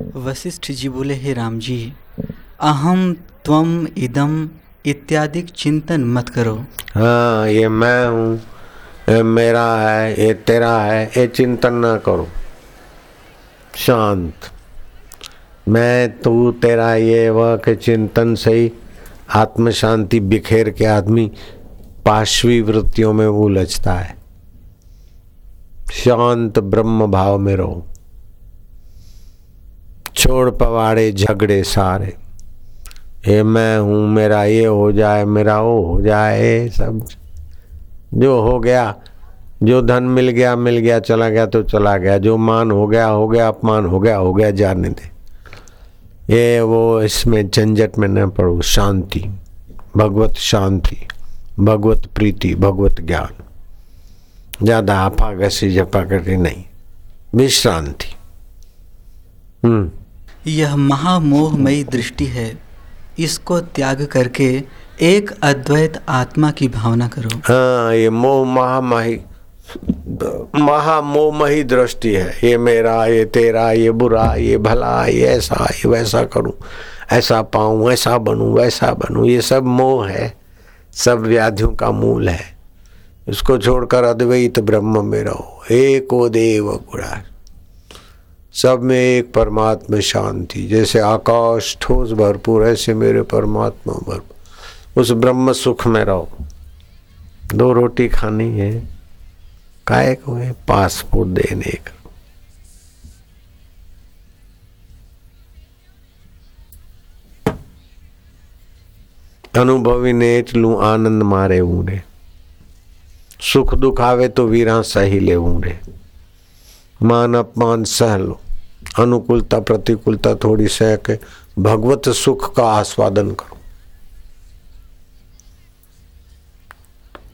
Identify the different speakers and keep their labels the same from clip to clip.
Speaker 1: वशिष्ठ जी बोले, हे राम जी अहम त्वम इदम इत्यादि चिंतन मत करो।
Speaker 2: हाँ ये मैं हूँ, ये मेरा है, ये तेरा है, ये चिंतन ना करो। शांत। मैं, तू, तेरा, ये, वह के चिंतन से ही आत्म शांति बिखेर के आदमी पार्श्वी वृत्तियों में उलझता है। शांत ब्रह्म भाव में रहो। छोड़ पवाड़े, झगड़े सारे। ये मैं हूँ, मेरा ये हो जाए, मेरा वो हो जाए सब। जो हो गया, जो धन मिल गया मिल गया, चला गया तो चला गया। जो मान हो गया हो गया, अपमान हो गया हो गया, जाने दे। ये वो इसमें झंझट में न पड़ो, शांति। भगवत शांति, भगवत प्रीति, भगवत ज्ञान। ज़्यादा आपा घसी जपा करके नहीं। विश्रांति। हम्म।
Speaker 1: यह महामोहमयी दृष्टि है। इसको त्याग करके एक अद्वैत आत्मा की भावना करो।
Speaker 2: हाँ ये मोह महामाही महामोमही दृष्टि है। ये मेरा, ये तेरा, ये बुरा, ये भला, ये ऐसा, ये वैसा करूँ, ऐसा पाऊँ, ऐसा बनूं, वैसा बनूं, ये सब मोह है। सब व्याधियों का मूल है। इसको छोड़कर अद्वैत ब्रह्म में रहो। एको देव गुड़ा सब में एक परमात्मा शांति जैसे आकाश ठोस भरपूर ऐसे मेरे परमात्मा भरपूर उस ब्रह्म सुख में रहो दो रोटी खानी है काय को है पासपोर्ट देने का અનુભવીને એટલું આનંદ મારે હું રે સુખ દુઃખ આવે તો વીરા સહી લેવું રે માન અપમાન સહ લો अनुकूलता, प्रतिकूलता थोड़ी सह के भगवत सुख का आस्वादन करो।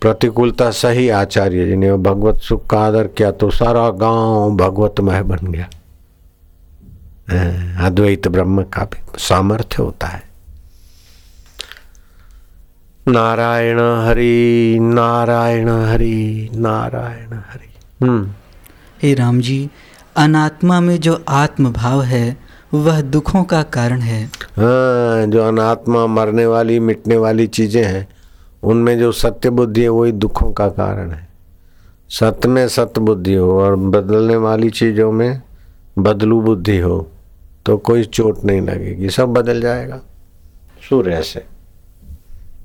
Speaker 2: प्रतिकूलता सही आचार्य जी ने भगवत सुख का आदर किया तो सारा गाँव भगवतमय बन गया। अद्वैत ब्रह्म का भी सामर्थ्य होता है। नारायण हरि नारायण हरि नारायण हरि। हम्म।
Speaker 1: हे राम जी अनात्मा में जो आत्म भाव है वह दुखों का कारण है
Speaker 2: हाँ जो अनात्मा मरने वाली मिटने वाली चीजें हैं उनमें जो सत्य बुद्धि है वही दुखों का कारण है सत्य में सत्य बुद्धि हो और बदलने वाली चीजों में बदलू बुद्धि हो तो कोई चोट नहीं लगेगी सब बदल जाएगा सूर्य से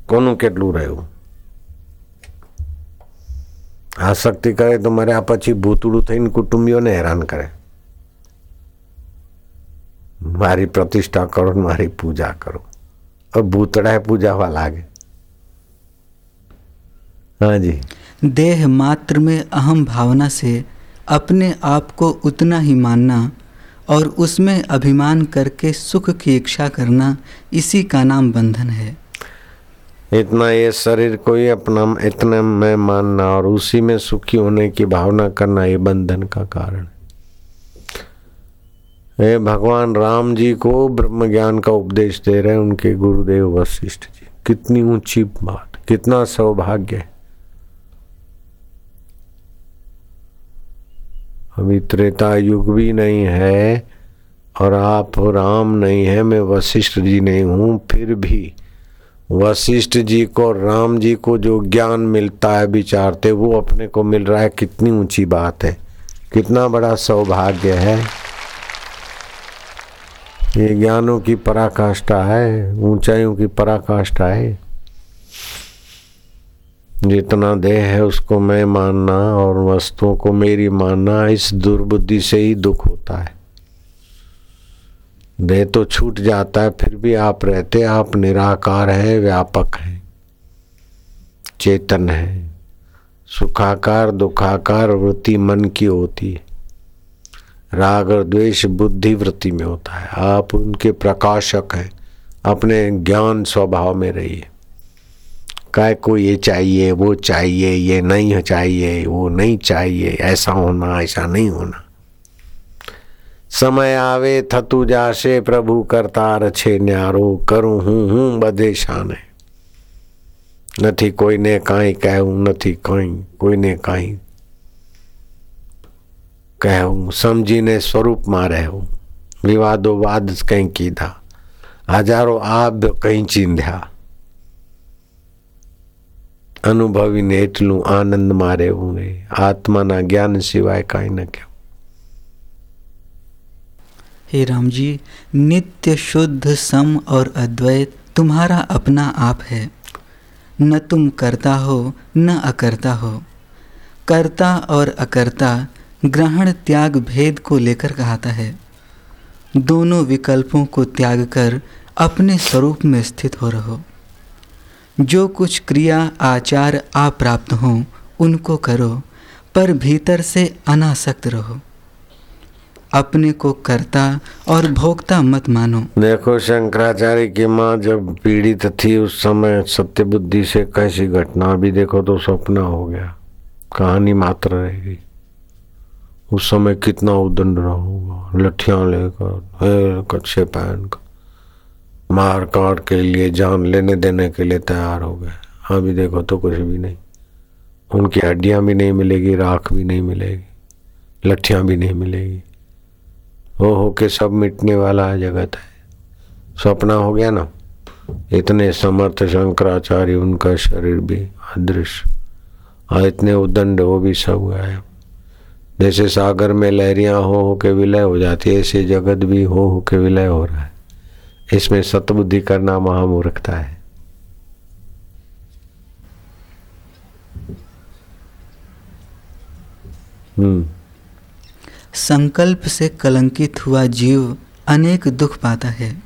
Speaker 2: કોનું કેટલું રહ્યું આસક્તિ કરે તો મર્યા પછી ભૂતળું થઈને કુટુંબીઓને હેરાન કરે મારી પ્રતિષ્ઠા કરો મારી પૂજા કરો ભૂતળાએ પૂજાવા લાગે हाँ जी
Speaker 1: देह मात्र में अहम भावना से अपने आप को उतना ही मानना और उसमें अभिमान करके सुख की इच्छा करना इसी का नाम बंधन है
Speaker 2: इतना ये शरीर को ही अपना, इतने में मानना और उसी में सुखी होने की भावना करना ये बंधन का कारण है। ये भगवान, राम जी को ब्रह्म ज्ञान का उपदेश दे रहे हैं उनके गुरुदेव वशिष्ठ जी। कितनी ऊँची बात, कितना सौभाग्य है। अभी त्रेता युग भी नहीं है, और आप राम नहीं है, मैं वशिष्ठ जी नहीं हूँ, फिर भी वशिष्ठ जी को राम जी को जो ज्ञान मिलता है विचारते वो अपने को मिल रहा है। कितनी ऊँची बात है। कितना बड़ा सौभाग्य है। ये ज्ञानों की पराकाष्ठा है, ऊंचाइयों की पराकाष्ठा है। जितना देह है, उसको मैं मानना और वस्तुओं को मेरी मानना, इस दुर्बुद्धि से ही दुख होता है। देह तो छूट जाता है, फिर भी आप रहते आप निराकार है, व्यापक हैं, चेतन है, सुखाकार, दुखाकार वृत्ति मन की होती है। राग और द्वेष बुद्धि वृत्ति में होता है। आप उनके प्रकाशक हैं, अपने ज्ञान स्वभाव में रहिए। काय को ये चाहिए, वो चाहिए, ये नहीं चाहिए, वो नहीं चाहिए, ऐसा होना, ऐसा नहीं होना। समय आवे थतु जासे प्रभु करता रछे न्यारो, करूँ हूँ हूँ बधे शाने। नथी कोई ने काई कहूँ, नथी काई कोई ने काई कहूँ। समझी ने स्वरूप मा रहू। विवादो वाद कहीं कीधा। हज़ारों आब कहीं चींध्या। અનુભવીને એટલું આનંદ મારે હું આત્માના જ્ઞાન સિવાય કાંઈ ન કહેવું
Speaker 1: हे राम जी, नित्य शुद्ध, सम और अद्वैत तुम्हारा अपना आप है। न तुम करता हो, न अकर्ता हो। कर्ता और अकर्ता ग्रहण त्याग भेद को लेकर कहता है। दोनों विकल्पों को त्याग कर अपने स्वरूप में स्थित हो रहो। जो कुछ क्रिया, आचार आप प्राप्त हों, उनको करो, पर भीतर से अनासक्त रहो। अपने को करता और भोक्ता मत मानो।
Speaker 2: देखो शंकराचार्य की माँ जब पीड़ित थी उस समय सत्य बुद्धि से कैसी घटना, अभी देखो तो सपना हो गया। कहानी मात्र रहेगी उस समय कितना उदंड रहोगा, लठिया लेकर कच्चे पहन कर मार काट के लिए, जान लेने देने के लिए तैयार हो गए। अभी देखो तो कुछ भी नहीं। उनकी हड्डियाँ भी नहीं मिलेगी, राख भी नहीं मिलेगी, लठियाँ भी नहीं मिलेगी। हो हो के सब मिटने वाला जगत है। सपना हो गया ना? इतने समर्थ शंकराचार्य, उनका शरीर भी अदृश्य। और इतने उदंड वो भी सब गायब। जैसे सागर में लहरियाँ हो हो के विलय हो जाती है, ऐसे जगत भी हो हो के विलय हो रहा है। इसमें सतबुद्धि करना महामूर्खता है।
Speaker 1: हम्म। संकल्प से कलंकित हुआ जीव अनेक दुख पाता है।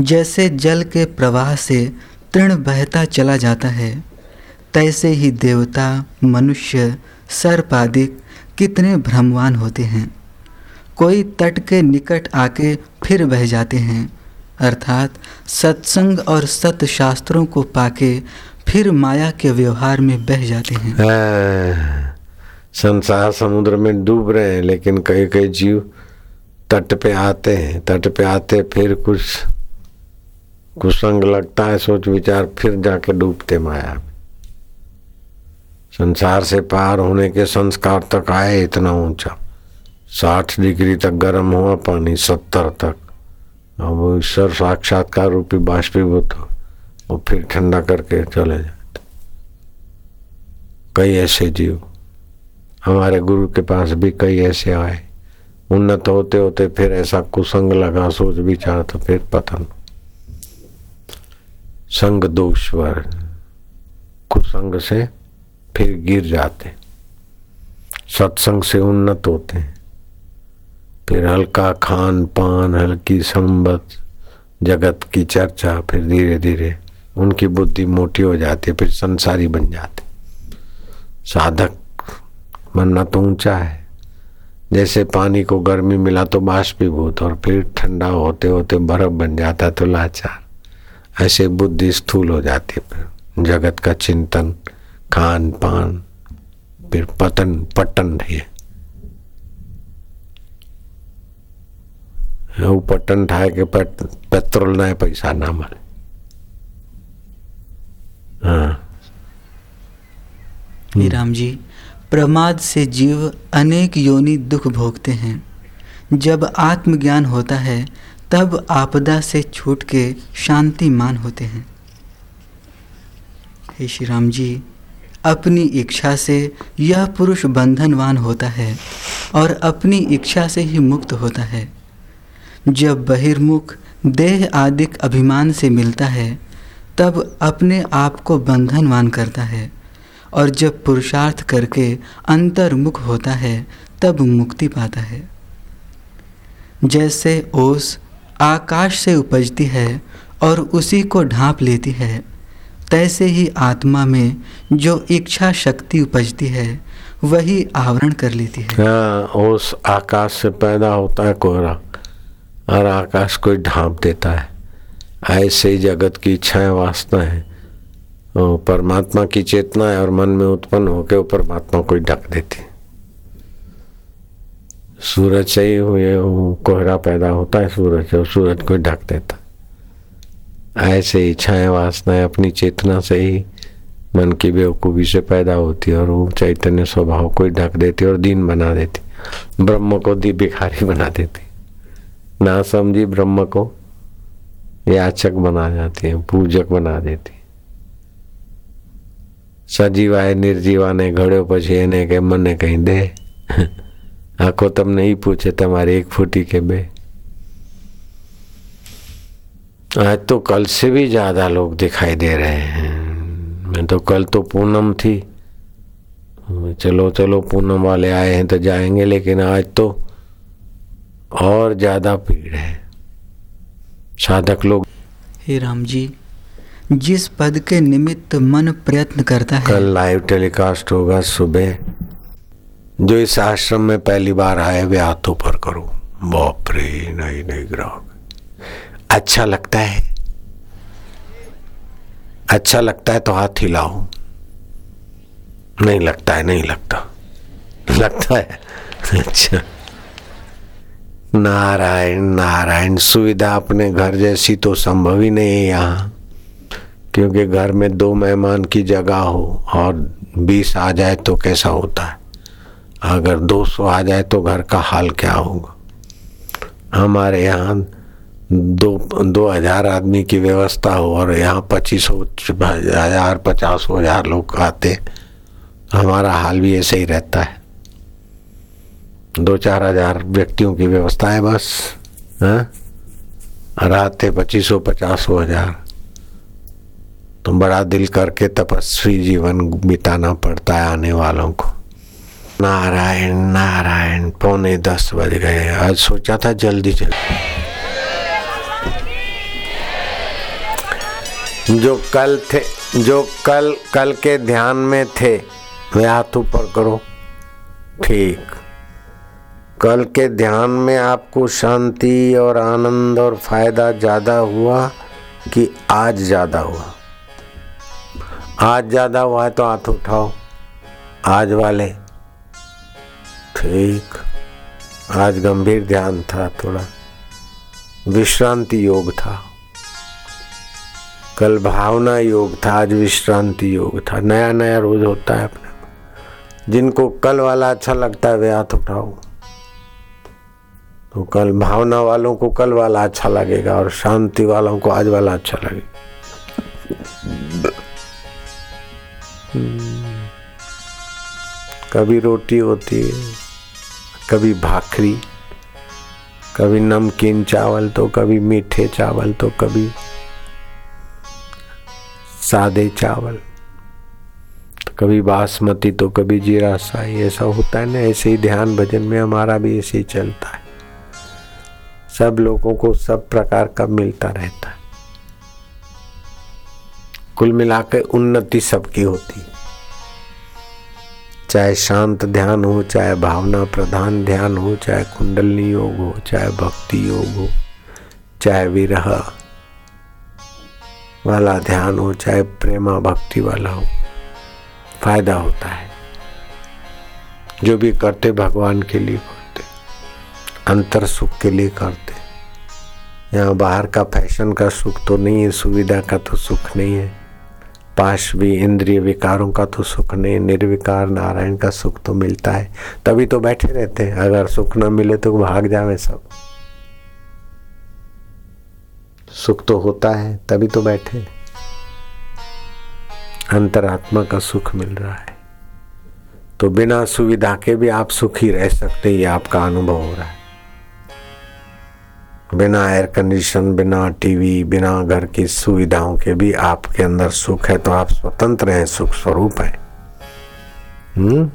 Speaker 1: जैसे जल के प्रवाह से तृण बहता चला जाता है, तैसे ही देवता, मनुष्य सर्पादिक कितने भ्रमवान होते हैं। कोई तट के निकट आके फिर बह जाते हैं, अर्थात सत्संग और सत्य शास्त्रों को पाके फिर माया के व्यवहार में बह जाते हैं।
Speaker 2: संसार समुद्र में डूब रहे हैं, लेकिन कई कई जीव तट पे आते हैं। तट पे आते फिर कुछ कुसंग लगता है, सोच विचार, फिर जाके डूबते माया में। संसार से पार होने के संस्कार तक आए इतना ऊँचा। साठ डिग्री तक गर्म हुआ पानी, सत्तर तक। अब ईश्वर साक्षात्कार रूपी बाष्पीभूत हो और फिर ठंडा करके चले जाते। कई ऐसे जीव। हमारे गुरु के पास भी कई ऐसे आए। उन्नत होते होते फिर ऐसा कुसंग लगा, सोच विचार तो फिर पतन। संग दोषवर कुसंग से फिर गिर जाते। सत्संग से उन्नत होते। फिर हल्का खान पान, हल्की संबत, जगत की चर्चा, फिर धीरे धीरे उनकी बुद्धि मोटी हो जाती है, फिर संसारी बन जाते। साधक बनना तो ऊँचा है जैसे पानी को गर्मी मिला तो बाष्पीभूत और फिर ठंडा होते होते बर्फ़ बन जाता तो लाचार। ऐसे बुद्धि स्थूल हो जाती फिर। जगत का चिंतन, खान पान, फिर पतन पटन है। वो पटन था कि पेट्रोल ना पैसा ना मरे।
Speaker 1: हाँ। राम जी प्रमाद से जीव अनेक योनि दुख भोगते हैं। जब आत्मज्ञान होता है, तब आपदा से छूट के शांतिमान होते हैं। हे श्री राम जी, अपनी इच्छा से यह पुरुष बंधनवान होता है और अपनी इच्छा से ही मुक्त होता है। जब बहिर्मुख देह आदिक अभिमान से मिलता है, तब अपने आप को बंधनवान करता है। और जब पुरुषार्थ करके अंतर्मुख होता है तब मुक्ति पाता है। जैसे ओस आकाश से उपजती है और उसी को ढांप लेती है तैसे ही आत्मा में जो इच्छा शक्ति उपजती है वही आवरण कर लेती है।
Speaker 2: हाँ, ओस आकाश से पैदा होता है कोहरा और आकाश को ढांप देता है। ऐसे ही जगत की इच्छाएँ वासना है। परमात्मा की चेतना है और मन में उत्पन्न होकर वो परमात्मा को ढक देती सूरज से ही हुए कोहरा पैदा होता है सूरज, और सूरज को ढक देता ऐसे इच्छाएँ वासनाएँ अपनी चेतना से ही मन की बेवकूफ़ी से पैदा होती है और वो चैतन्य स्वभाव को ढक देती और दीन बना देती ब्रह्म को दी भिखारी बना देती ना समझी ब्रह्म को याचक बना जाती है, पूजक बना देती સજીવાય, નિર્જીવાને, ઘડ્યો પછી એને કે મને કંઈ દે? આખો તમને એ પૂછે, તમારી એક ફૂટી કે બે? आज तो कल से भी ज़्यादा लोग दिखाई दे रहे हैं मैं तो कल तो पूनम थी चलो चलो पूनम वाले आए हैं तो जाएँगे लेकिन आज तो और ज़्यादा भीड़ है साधक लोग
Speaker 1: हे राम जी जिस पद के निमित्त मन प्रयत्न करता है।
Speaker 2: कल लाइव टेलीकास्ट होगा सुबह। जो इस आश्रम में पहली बार आए, वे हाथों पर करो। बाप रे नहीं नहीं, ग्राहक। अच्छा लगता है? अच्छा लगता है तो हाथ हिलाओ नहीं लगता है, नहीं लगता। लगता है? अच्छा। नारायण नारायण, सुविधा अपने घर जैसी तो संभव ही नहीं है यहाँ। क्योंकि घर में दो मेहमान की जगह हो और बीस आ जाए तो कैसा होता है? अगर दो सौ आ जाए तो घर का हाल क्या होगा? हमारे यहाँ दो दो हज़ार आदमी की व्यवस्था हो और यहाँ पच्चीस हज़ार, पचास हज़ार लोग आते, हमारा हाल भी ऐसे ही रहता है। दो चार हज़ार व्यक्तियों की व्यवस्था है? बस हाँ? आते पच्चीस सौ पचास सौ हज़ार। तो बड़ा दिल करके तपस्वी जीवन बिताना पड़ता है आने वालों को। नारायण नारायण, पौने दस बज गए। आज सोचा था जल्दी जल्दी जो कल थे, जो कल कल के ध्यान में थे, वे हाथ ऊपर करो। ठीक। कल के ध्यान में आपको शांति और आनंद और फ़ायदा ज़्यादा हुआ कि आज ज़्यादा हुआ? आज ज़्यादा हुआ है तो हाथ उठाओ। आज वाले। ठीक। आज गंभीर ध्यान था थोड़ा। विश्रांति योग था। कल भावना योग था, आज विश्रांति योग था। नया नया रोज होता है अपने जिनको कल वाला अच्छा लगता है, वे हाथ उठाओ। तो कल भावना वालों को कल वाला अच्छा लगेगा और शांति वालों को आज वाला अच्छा लगेगा। कभी रोटी होती है, कभी भाखरी, कभी नमकीन चावल तो कभी मीठे चावल तो कभी सादे चावल तो कभी बासमती तो कभी जीरा साई ऐसा होता है ना, ऐसे ही ध्यान भजन में हमारा भी ऐसे ही चलता है। सब लोगों को सब प्रकार का मिलता रहता है। कुल मिलाकर उन्नति सबकी होती चाहे शांत ध्यान हो, चाहे भावना प्रधान ध्यान हो, चाहे कुंडलनी योग हो, चाहे भक्ति योग हो, चाहे विरह वाला ध्यान हो, चाहे प्रेमा भक्ति वाला हो, फ़ायदा होता है। जो भी करते भगवान के लिए करते, अंतर सुख के लिए करते। यहाँ बाहर का फ़ैशन का सुख तो नहीं है, सुविधा का तो सुख नहीं है। पाश भी इंद्रिय विकारों का तो सुख नहीं, निर्विकार नारायण का सुख तो मिलता है। तभी तो बैठे रहते हैं। अगर सुख न मिले तो भाग जावे सब। सुख तो होता है, तभी तो बैठे। अंतरात्मा का सुख मिल रहा है। तो बिना सुविधा के भी आप सुखी रह सकते ये आपका अनुभव हो रहा है। बिना एयर कंडीशन बिना टीवी बिना घर की सुविधाओं के भी आपके अंदर सुख है तो आप स्वतंत्र हैं, सुख स्वरूप हैं। हम्म?